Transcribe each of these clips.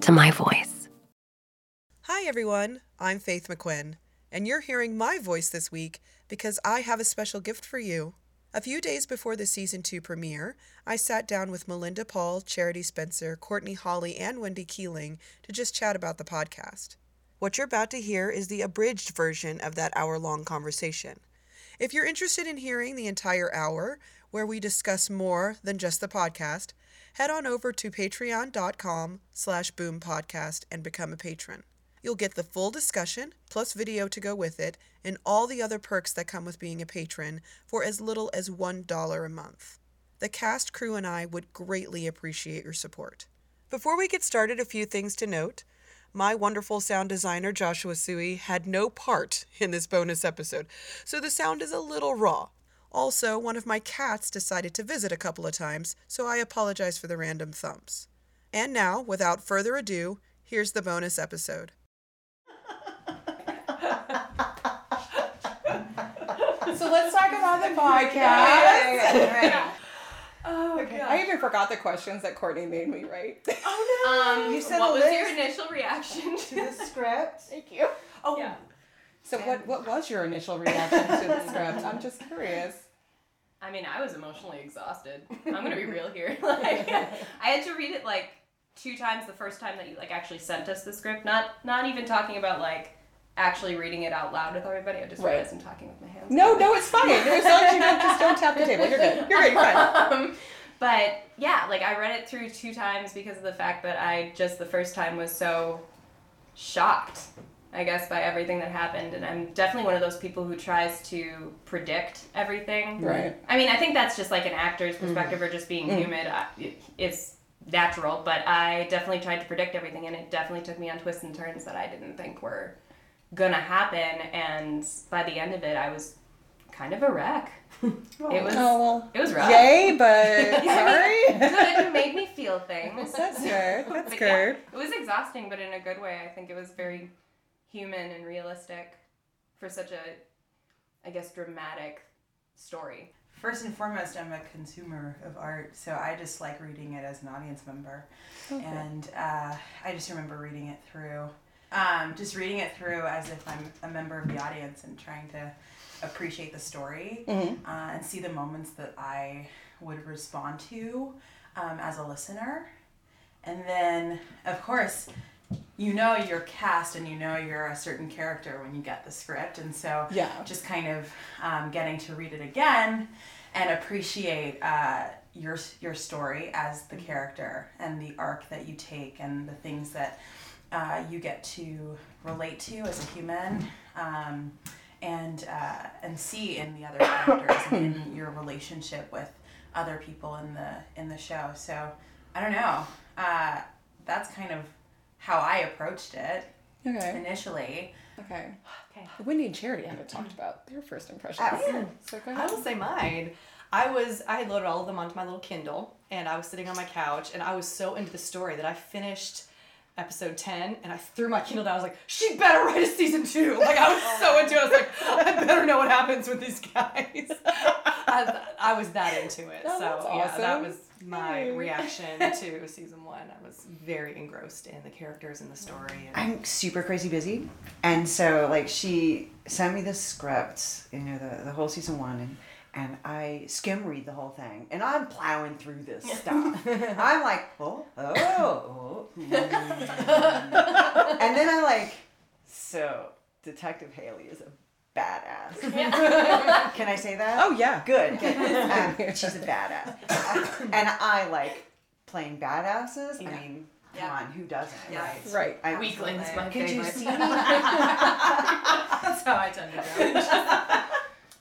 to my voice. Hi, everyone. I'm Faith McQuinn, and you're hearing my voice this week because I have a special gift for you. A few days before the season two premiere, I sat down with Melinda Paul, Charity Spencer, Courtney Holly, and Wendy Keeling to just chat about the podcast. What you're about to hear is the abridged version of that hour long conversation. If you're interested in hearing the entire hour, where we discuss more than just the podcast, head on over to patreon.com slash boompodcast and become a patron. You'll get the full discussion, plus video to go with it, and all the other perks that come with being a patron for as little as $1 a month. The cast, crew, and I would greatly appreciate your support. Before we get started, a few things to note. My wonderful sound designer, Joshua Sui, had no part in this bonus episode, so the sound is a little raw. Also, one of my cats decided to visit a couple of times, so I apologize for the random thumps. And now, without further ado, here's the bonus episode. So let's talk about the podcast. Oh, okay. I even forgot the questions that Courtney made me write. Oh no! Um, you said what was your initial reaction to the script. Thank you. Oh, Yeah. So what? What was your initial reaction to the script? I'm just curious. I mean, I was emotionally exhausted. I'm gonna be real here. Like, I had to read it like two times the first time that you like actually sent us the script. Not not even talking about like actually reading it out loud with everybody. I just Right. realized I'm talking with my hands. No, no, it's fine. Long as you don't just don't tap the table. You're good. You're good. You're fine. um, but yeah, like I read it through two times because of the fact that I just the first time was so shocked, I guess, by everything that happened. And I'm definitely one of those people who tries to predict everything. Right. I mean, I think that's just like an actor's mm-hmm. perspective or just being mm-hmm. human. Uh, I, it- it's natural, but I definitely tried to predict everything, and it definitely took me on twists and turns that I didn't think were gonna happen. And by the end of it, I was kind of a wreck. It was. Oh well. It was rough. Yay, but sorry. Good, it made me feel things. That's good. That's But good. yeah, it was exhausting, but in a good way. I think it was very human and realistic for such a, I guess, dramatic story. First and foremost, I'm a consumer of art, so I just like reading it as an audience member. And uh, I just remember reading it through, um, just reading it through as if I'm a member of the audience and trying to appreciate the story uh, and see the moments that I would respond to um, as a listener. And then, of course, you know you're cast and you know you're a certain character when you get the script. And so, Yeah. just kind of um, getting to read it again and appreciate uh, your your story as the character and the arc that you take and the things that uh, you get to relate to as a human um, and uh, and see in the other characters and in your relationship with other people in the in the show. So I don't know. Uh, that's kind of how I approached it Okay. initially. Okay. Okay. Wendy and Charity haven't talked about their first impressions. Oh. So go I will say mine. I was I had loaded all of them onto my little Kindle and I was sitting on my couch and I was so into the story that I finished episode 10 and I threw my Kindle down. I was like, she better write a season two. Like, I was so into it. I was like, I better know what happens with these guys. I, I was that into it. Oh, so, yeah, that was my reaction to season one. I was very engrossed in the characters and the story. And I'm super crazy busy, and so like she sent me the script, you know, the the whole season one, and and I skim read the whole thing, and I'm plowing through this stuff. I'm like, oh, oh, oh, and then I'm like, so Detective Haley is a badass. Can I say that? Oh yeah. Good. good. Um, she's a badass, and I like playing badasses. I mean, come Yeah. on, who doesn't? Yeah. Right. Right. I, Weakling's my could you see me? That's how I tend to do.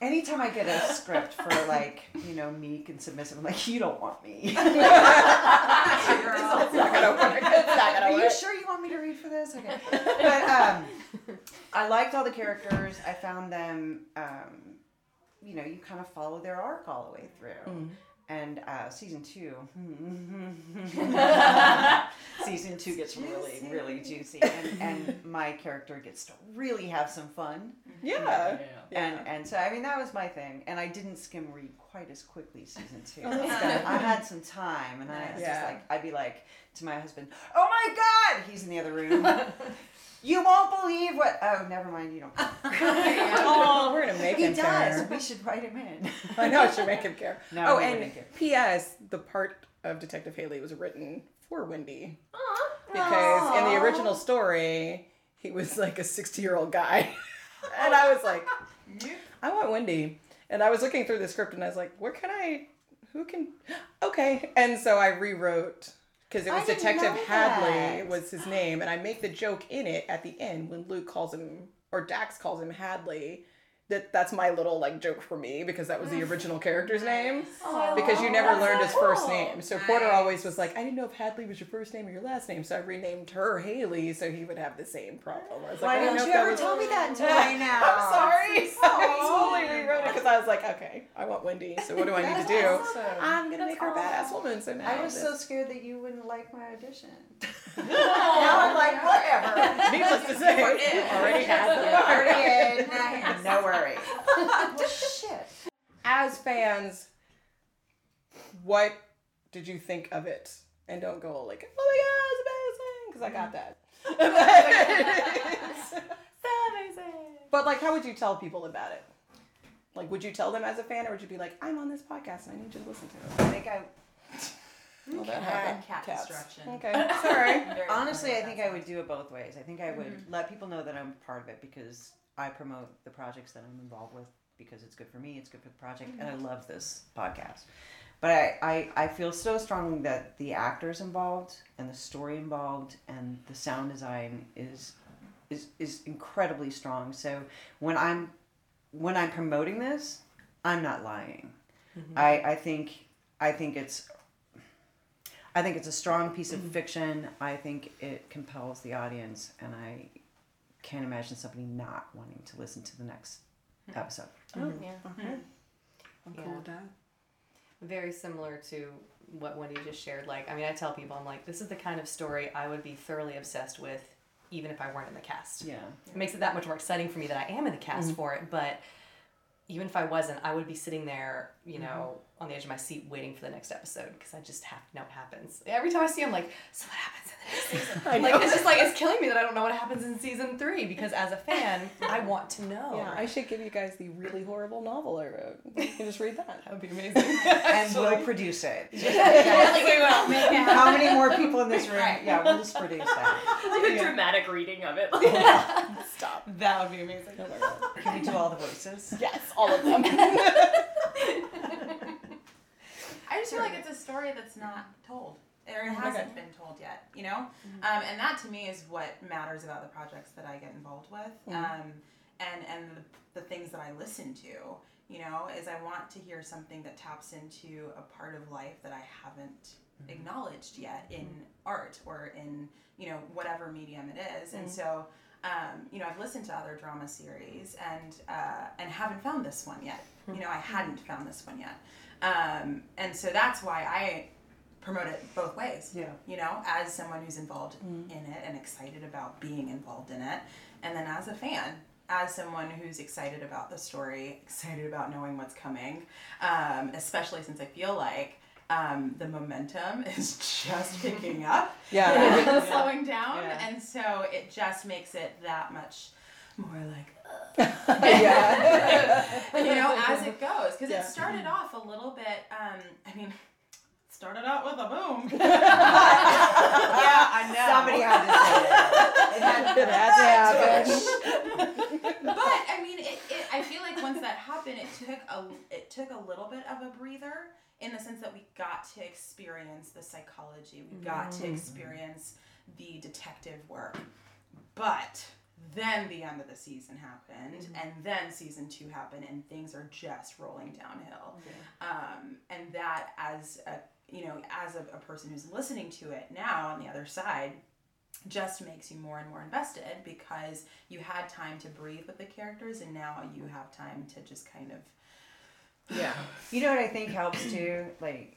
Anytime I get a script for like, you know, meek and submissive, I'm like, you don't want me. It's not gonna work. It's not gonna Are you sure you want me to read for this? Okay. But um, I liked all the characters. I found them, um, you know, you kind of follow their arc all the way through. And uh, season two, season two gets really, really juicy, and, and my character gets to really have some fun. Yeah. And and so I mean that was my thing, and I didn't skim read quite as quickly season two. Oh. I had some time, and I was just like, I'd be like to my husband, "Oh my God!" He's in the other room. you won't believe what? Oh, never mind. You don't. Oh, we're gonna make he him does. care. We should write him in. I know I should make him care. No, oh, he and wouldn't care. P.S. The part of Detective Haley was written for Wendy because in the original story he was like a sixty-year-old guy, and I was like, I want Wendy, and I was looking through the script and I was like, where can I? Who can? Okay, and so I rewrote. Because it was Detective Hadley was his name, and I make the joke in it at the end when Luke calls him or Dax calls him Hadley. That that's my little like joke for me because that was the original character's name. Oh, because you never learned his first name. So Porter always was like, I didn't know if Hadley was your first name or your last name, so I renamed her Haley so he would have the same problem. I was like, Why I didn't you ever tell me that until right now? I'm sorry. Oh, I totally rewrote it because I was like, okay, I want Wendy, so what do I need to do? I'm gonna make her a badass woman. So now I was this- so scared that you wouldn't like my audition. now I'm like, whatever. Needless to say, you already had You're them. already in. No worries. Shit. As fans, what did you think of it? And don't go like, oh my god, it's amazing, because I got that. It's amazing. But like, how would you tell people about it? Like, would you tell them as a fan, or would you be like, I'm on this podcast and I need you to listen to it? I think I Well, that happened. cat Cats. destruction. Okay, sorry. Very honestly, I familiar think with I would do it both ways. I think I would Mm-hmm. let people know that I'm part of it because I promote the projects that I'm involved with because it's good for me, it's good for the project, and I Mm-hmm. love this podcast. But I, I, I feel so strongly that the actors involved and the story involved and the sound design is is is incredibly strong. So when I'm when I'm promoting this, I'm not lying. Mm-hmm. I, I think I think it's I think it's a strong piece of mm-hmm. fiction. I think it compels the audience, and I can't imagine somebody not wanting to listen to the next hmm. episode. Oh, mm-hmm. Yeah. I'm cool with that. Very similar to what Wendy just shared. Like, I mean, I tell people, I'm like, this is the kind of story I would be thoroughly obsessed with, even if I weren't in the cast. Yeah. It makes it that much more exciting for me that I am in the cast mm-hmm. for it. But even if I wasn't, I would be sitting there, you mm-hmm. know, on the edge of my seat waiting for the next episode because I just have to know what happens. Every time I see him, like, so what happens in the next season? like, it's just like, it's killing me that I don't know what happens in season three because as a fan, I want to know. Yeah, I should give you guys the really horrible novel I wrote. You can just read that. That would be amazing. And we'll produce it. it. How many more people in this room? Yeah, we'll just produce that. Do a dramatic reading of it. Stop. that would be amazing. Can we do all the voices? Yes, all of them. I just feel like it's a story that's not told. Or it hasn't been told yet, you know? Um, and that to me is what matters about the projects that I get involved with. Um, and and the, the things that I listen to, you know, is I want to hear something that taps into a part of life that I haven't acknowledged yet in art or in, you know, whatever medium it is. And so, um, you know, I've listened to other drama series and uh, and haven't found this one yet. You know, I hadn't found this one yet. Um, and so that's why I promote it both ways. Yeah. You know, as someone who's involved in it and excited about being involved in it, and then as a fan, as someone who's excited about the story, excited about knowing what's coming, um, especially since I feel like um, the momentum is just picking up Yeah. and slowing down, Yeah. and so it just makes it that much more like yeah. you know, as it goes. Because Yeah. it started off a little bit, um, I mean, it started out with a boom. yeah, I know. Somebody had to say it. It had It had to happen. but I mean, it, it, I feel like once that happened, it took a it took a little bit of a breather in the sense that we got to experience the psychology, we got to experience the detective work, but then the end of the season happened, and then season two happened, and things are just rolling downhill. Um, and that, as a you know, as a, a person who's listening to it now on the other side, just makes you more and more invested because you had time to breathe with the characters and now you have time to just kind of Yeah. You know what I think helps too? Like,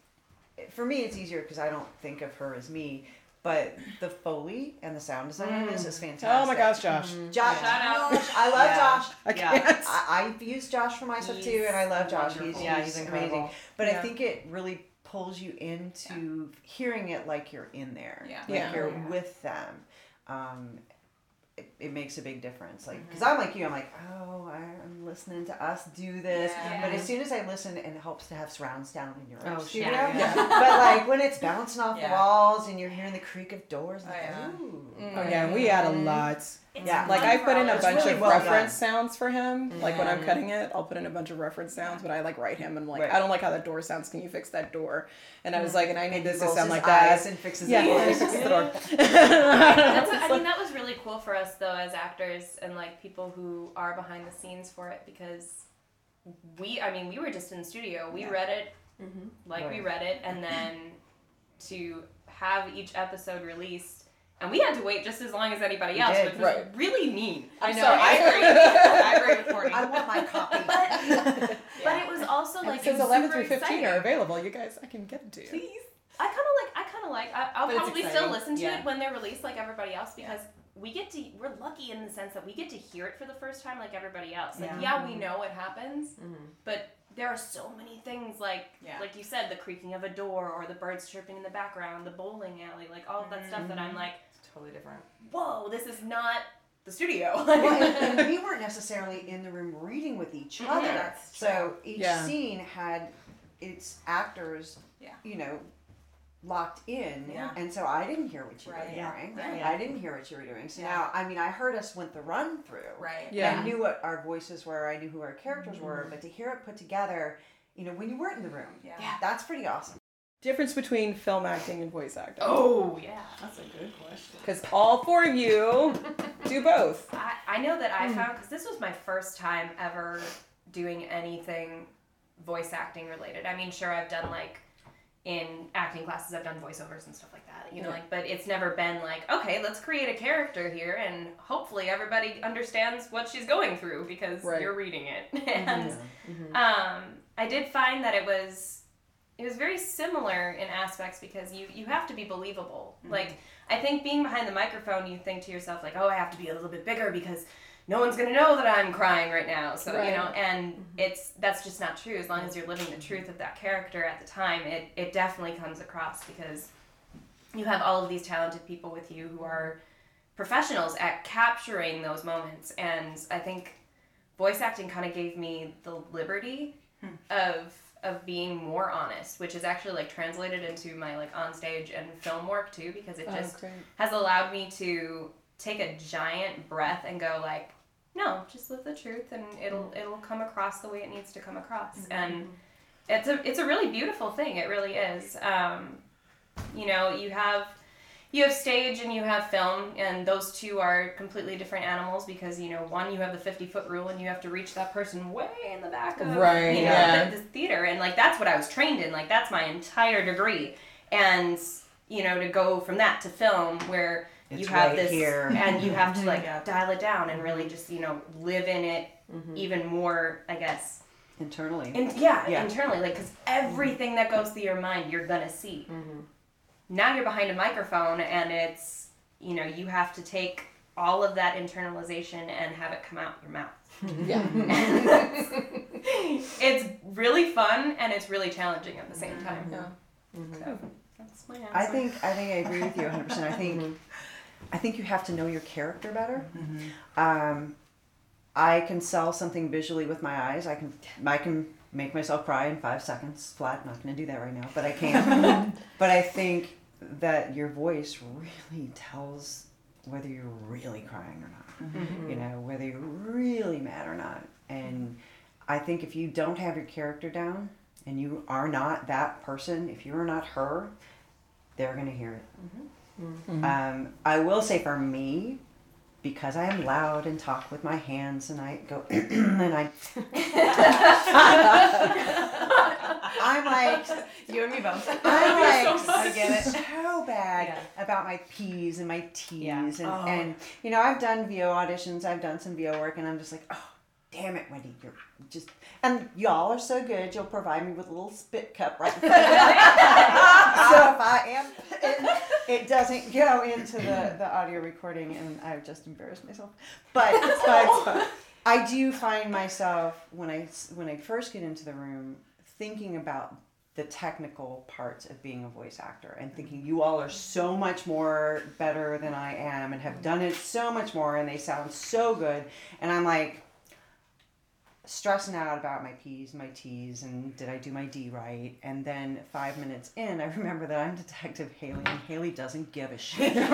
for me, it's easier because I don't think of her as me. But the Foley and the sound design of this is mm. fantastic. Oh my gosh, Josh. Mm-hmm. Josh, Shout out. Josh, I love Yeah. Josh. I Yeah. can't. I, I've used Josh for my stuff too, and I love Josh. He's. Yeah, he's he's amazing. incredible. But I think it really pulls you into hearing it like you're in there. Yeah. Like Yeah. you're Yeah. with them. Um, it, it makes a big difference. Like, because I'm like you, I'm like, oh, I'm listening to us do this. Yeah. But as soon as I listen, and it helps to have surround sound in your own Oh, studio. yeah. Yeah. but like when it's bouncing off Yeah. the walls and you're hearing the creak of doors, like, yeah. ooh. Oh yeah, and we add a lot. Yeah. Like I put in a bunch really of well reference done. sounds for him. Like when I'm mm-hmm. cutting it, I'll put in a bunch of reference sounds, but I like write him and I'm like, Right. I don't like how that door sounds. Can you fix that door? And I was mm. like, and I need And this to sound like eyes that. and fixes Yeah, the and he fixes the door. That's what, I mean, that was really cool for us though, as actors and like people who are behind the scenes for it, because we, I mean, we were just in the studio. We read it mm-hmm. like we read it, and then to have each episode released. And we had to wait just as long as anybody else, did, which was right. really mean. I know. Sorry. I agree. I agree with Courtney. I want my copy. But, but it was also like it Since was 11 through 15 exciting. are available, you guys, I can get it to you. Please. I kind of like. I kind of like. I, I'll But probably still listen to Yeah. it when they're released, like everybody else, because we get to. We're lucky in the sense that we get to hear it for the first time, like everybody else. Like, Yeah. yeah, we mm-hmm. know what happens, mm-hmm. but there are so many things, like Yeah. like you said, the creaking of a door or the birds chirping in the background, the bowling alley, like all of that stuff that I'm mm. like, totally different. whoa, this is not the studio. well, and, and we weren't necessarily in the room reading with each other. That's so each Yeah. scene had its actors, Yeah. you know, locked in. Yeah. And so I didn't hear what you Right. were Yeah. doing. Right. I didn't hear what you were doing. So Yeah. now, I mean, I heard us went the run through. right. Yeah. I knew what our voices were. I knew who our characters Mm-hmm. were. But to hear it put together, you know, when you weren't in the room, Yeah. that's pretty awesome. Difference between film acting and voice acting. oh yeah. That's a good question. Because all four of you do both. I, I know that I found because this was my first time ever doing anything voice acting related. I mean, sure, I've done like in acting classes, I've done voiceovers and stuff like that, you know, Yeah. like, but it's never been like, okay, let's create a character here and hopefully everybody understands what she's going through because Right. you're reading it. Mm-hmm. and mm-hmm. um, I did find that it was it was very similar in aspects because you you have to be believable. Mm-hmm. Like I think being behind the microphone, you think to yourself like, oh, I have to be a little bit bigger because no one's gonna know that I'm crying right now. So you know, Right. and mm-hmm. it's that's just not true. As long as you're living the mm-hmm. truth of that character at the time, it it definitely comes across because you have all of these talented people with you who are professionals at capturing those moments and i think voice acting kind of gave me the liberty hmm. of of being more honest which is actually like translated into my like on stage and film work too because it Oh, just has allowed me to take a giant breath and go like no just live the truth and it'll it'll come across the way it needs to come across. And it's a it's a really beautiful thing. It really is. Um, you know you have you have stage and you have film and those two are completely different animals because you know one you have the 50 foot rule and you have to reach that person way in the back of Right, you know yeah. the, the theater. And like that's what i was trained in. Like that's my entire degree. And you know to go from that to film where you have right this here. and you have to like Yeah. dial it down and really just you know live in it mm-hmm. even more i guess Internally. and yeah, Yeah. internally, like because everything that goes through your mind, you're gonna see. Mm-hmm. now you're behind a microphone and it's you know you have to take all of that internalization and have it come out your mouth Yeah. it's really fun and it's really challenging at the same mm-hmm. time Yeah. so that's my answer I think I think I agree with you 100. percent I think I think you have to know your character better. Mm-hmm. Um, I can sell something visually with my eyes. I can I can make myself cry in five seconds flat. I'm Not going to do that right now, but I can. but I think that your voice really tells whether you're really crying or not. Mm-hmm. Mm-hmm. You know whether you're really mad or not. And I think if you don't have your character down and you are not that person, if you are not her, they're gonna hear it. Um, I will say for me, because I am loud and talk with my hands and I go and I I'm like You and me both. I'm like I get it. so bad Yeah. about my P's and my T's Yeah. and, Oh. and you know I've done VO auditions, I've done some VO work, and I'm just like, oh damn it, Wendy, you're just and y'all are so good. You'll provide me with a little spit cup right. in front of me. so if I am, it, doesn't go into the the audio recording, and I've just embarrassed myself. But but I do find myself when I when I first get into the room thinking about the technical parts of being a voice actor and thinking you all are so much more better than I am and have done it so much more and they sound so good and I'm like stressing out about my P's, my T's, and did I do my D right? And then five minutes in, I remember that I'm Detective Haley, and Haley doesn't give a shit. That's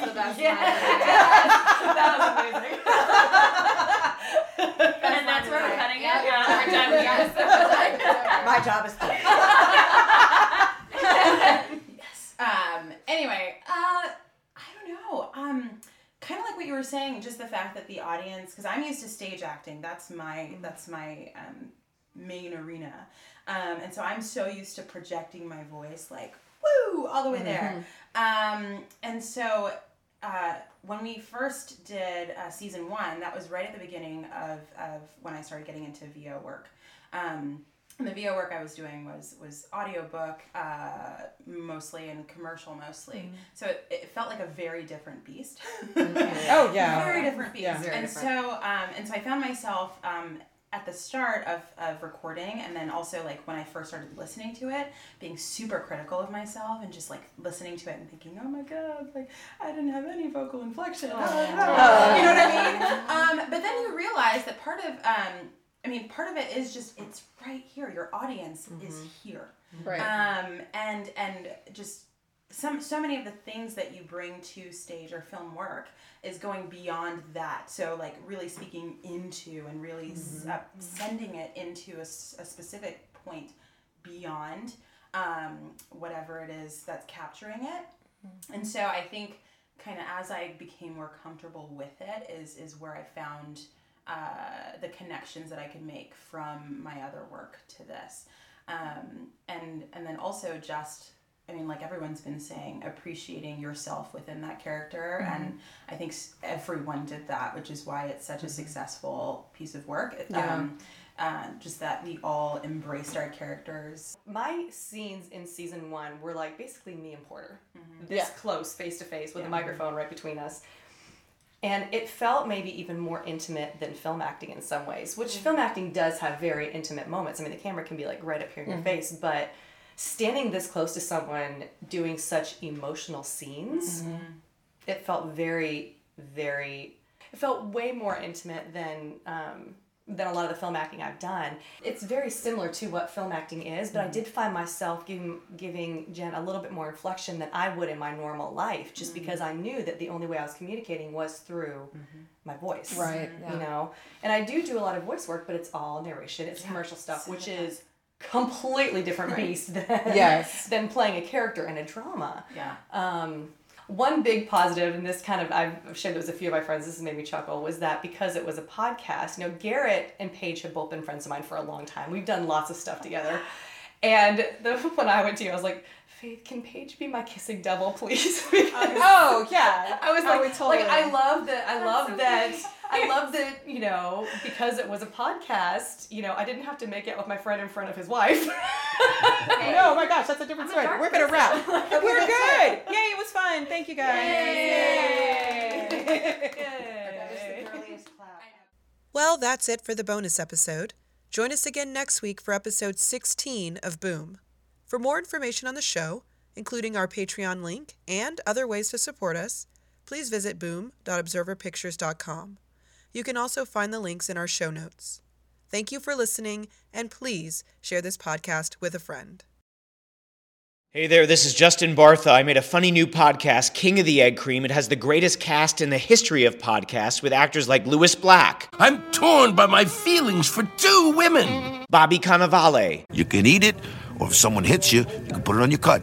the best. that was amazing. And that's where we're cutting it? Yeah. We're done here my job is done. Um. Anyway, uh, I don't know. Um, kind of like what you were saying, just the fact that the audience, because I'm used to stage acting. That's my that's my um, main arena, um, and so I'm so used to projecting my voice like woo all the way there. Um, and so uh, when we first did uh, season one, that was right at the beginning of, of when I started getting into VO work. Um, and the VO work I was doing was was audiobook uh, mostly and commercial mostly. So it, it felt like a very different beast. Oh yeah. very different beast. Yeah. Very and different. so um, and so I found myself um, at the start of, of recording and then also like when I first started listening to it, being super critical of myself and just like listening to it and thinking, oh my god, like I didn't have any vocal inflection. You know what I mean? Um, but then you realize that part of um, I mean, part of it is just it's right here. Your audience is here. Right. um, and and just some so many of the things that you bring to stage or film work is going beyond that. So like really speaking into and really s uh, sending it into a specific point beyond um, whatever it is that's capturing it. And so i think kind of as i became more comfortable with it is is where i found uh, the connections that I could make from my other work to this, um, and and then also just I mean like everyone's been saying appreciating yourself within that character, and I think everyone did that, which is why it's such a successful piece of work. Um, uh, just that we all embraced our characters. My scenes in season one were like basically me and Porter, this Yeah. close, face to face, with a microphone right between us. And it felt maybe even more intimate than film acting in some ways, which film acting does have very intimate moments. I mean, the camera can be like right up here in your face, but standing this close to someone doing such emotional scenes, it felt very, very. It felt way more intimate than um, than a lot of the film acting I've done. It's very similar to what film acting is, but I mm-hmm. did find myself giving giving Jen a little bit more inflection than I would in my normal life, just mm-hmm. because I knew that the only way I was communicating was through mm-hmm. my voice. Right, yeah. You know, and I do do a lot of voice work, but it's all narration. It's commercial stuff, which is completely different beast than Yes. than playing a character in a drama. Yeah. Um, one big positive, and this kind of I've shared this with a few of my friends. This has made me chuckle. Was that because it was a podcast? You know, Garrett and Paige have both been friends of mine for a long time. We've done lots of stuff together. And the when I went to you, I was like, Faith, can Paige be my kissing devil, please? Oh yeah. I was Oh, like, we totally- like I love that. I love that. I love that. You know, because it was a podcast. You know, I didn't have to make it with my friend in front of his wife. No, oh my gosh, that's a different story. We're gonna wrap. We're good. Yay, it was fun. Thank you guys. Well, that's it for the bonus episode. Join us again next week for episode 16 of Boom. For more information on the show, including our Patreon link and other ways to support us, please visit boom.observerpictures.com. You can also find the links in our show notes. Thank you for listening, and please share this podcast with a friend. Hey there, this is Justin Bartha. I made a funny new podcast, King of the Egg Cream. It has the greatest cast in the history of podcasts with actors like Lewis Black, I'm torn by my feelings for two women. Bobby Cannavale, You can eat it, or if someone hits you, you can put it on your cut.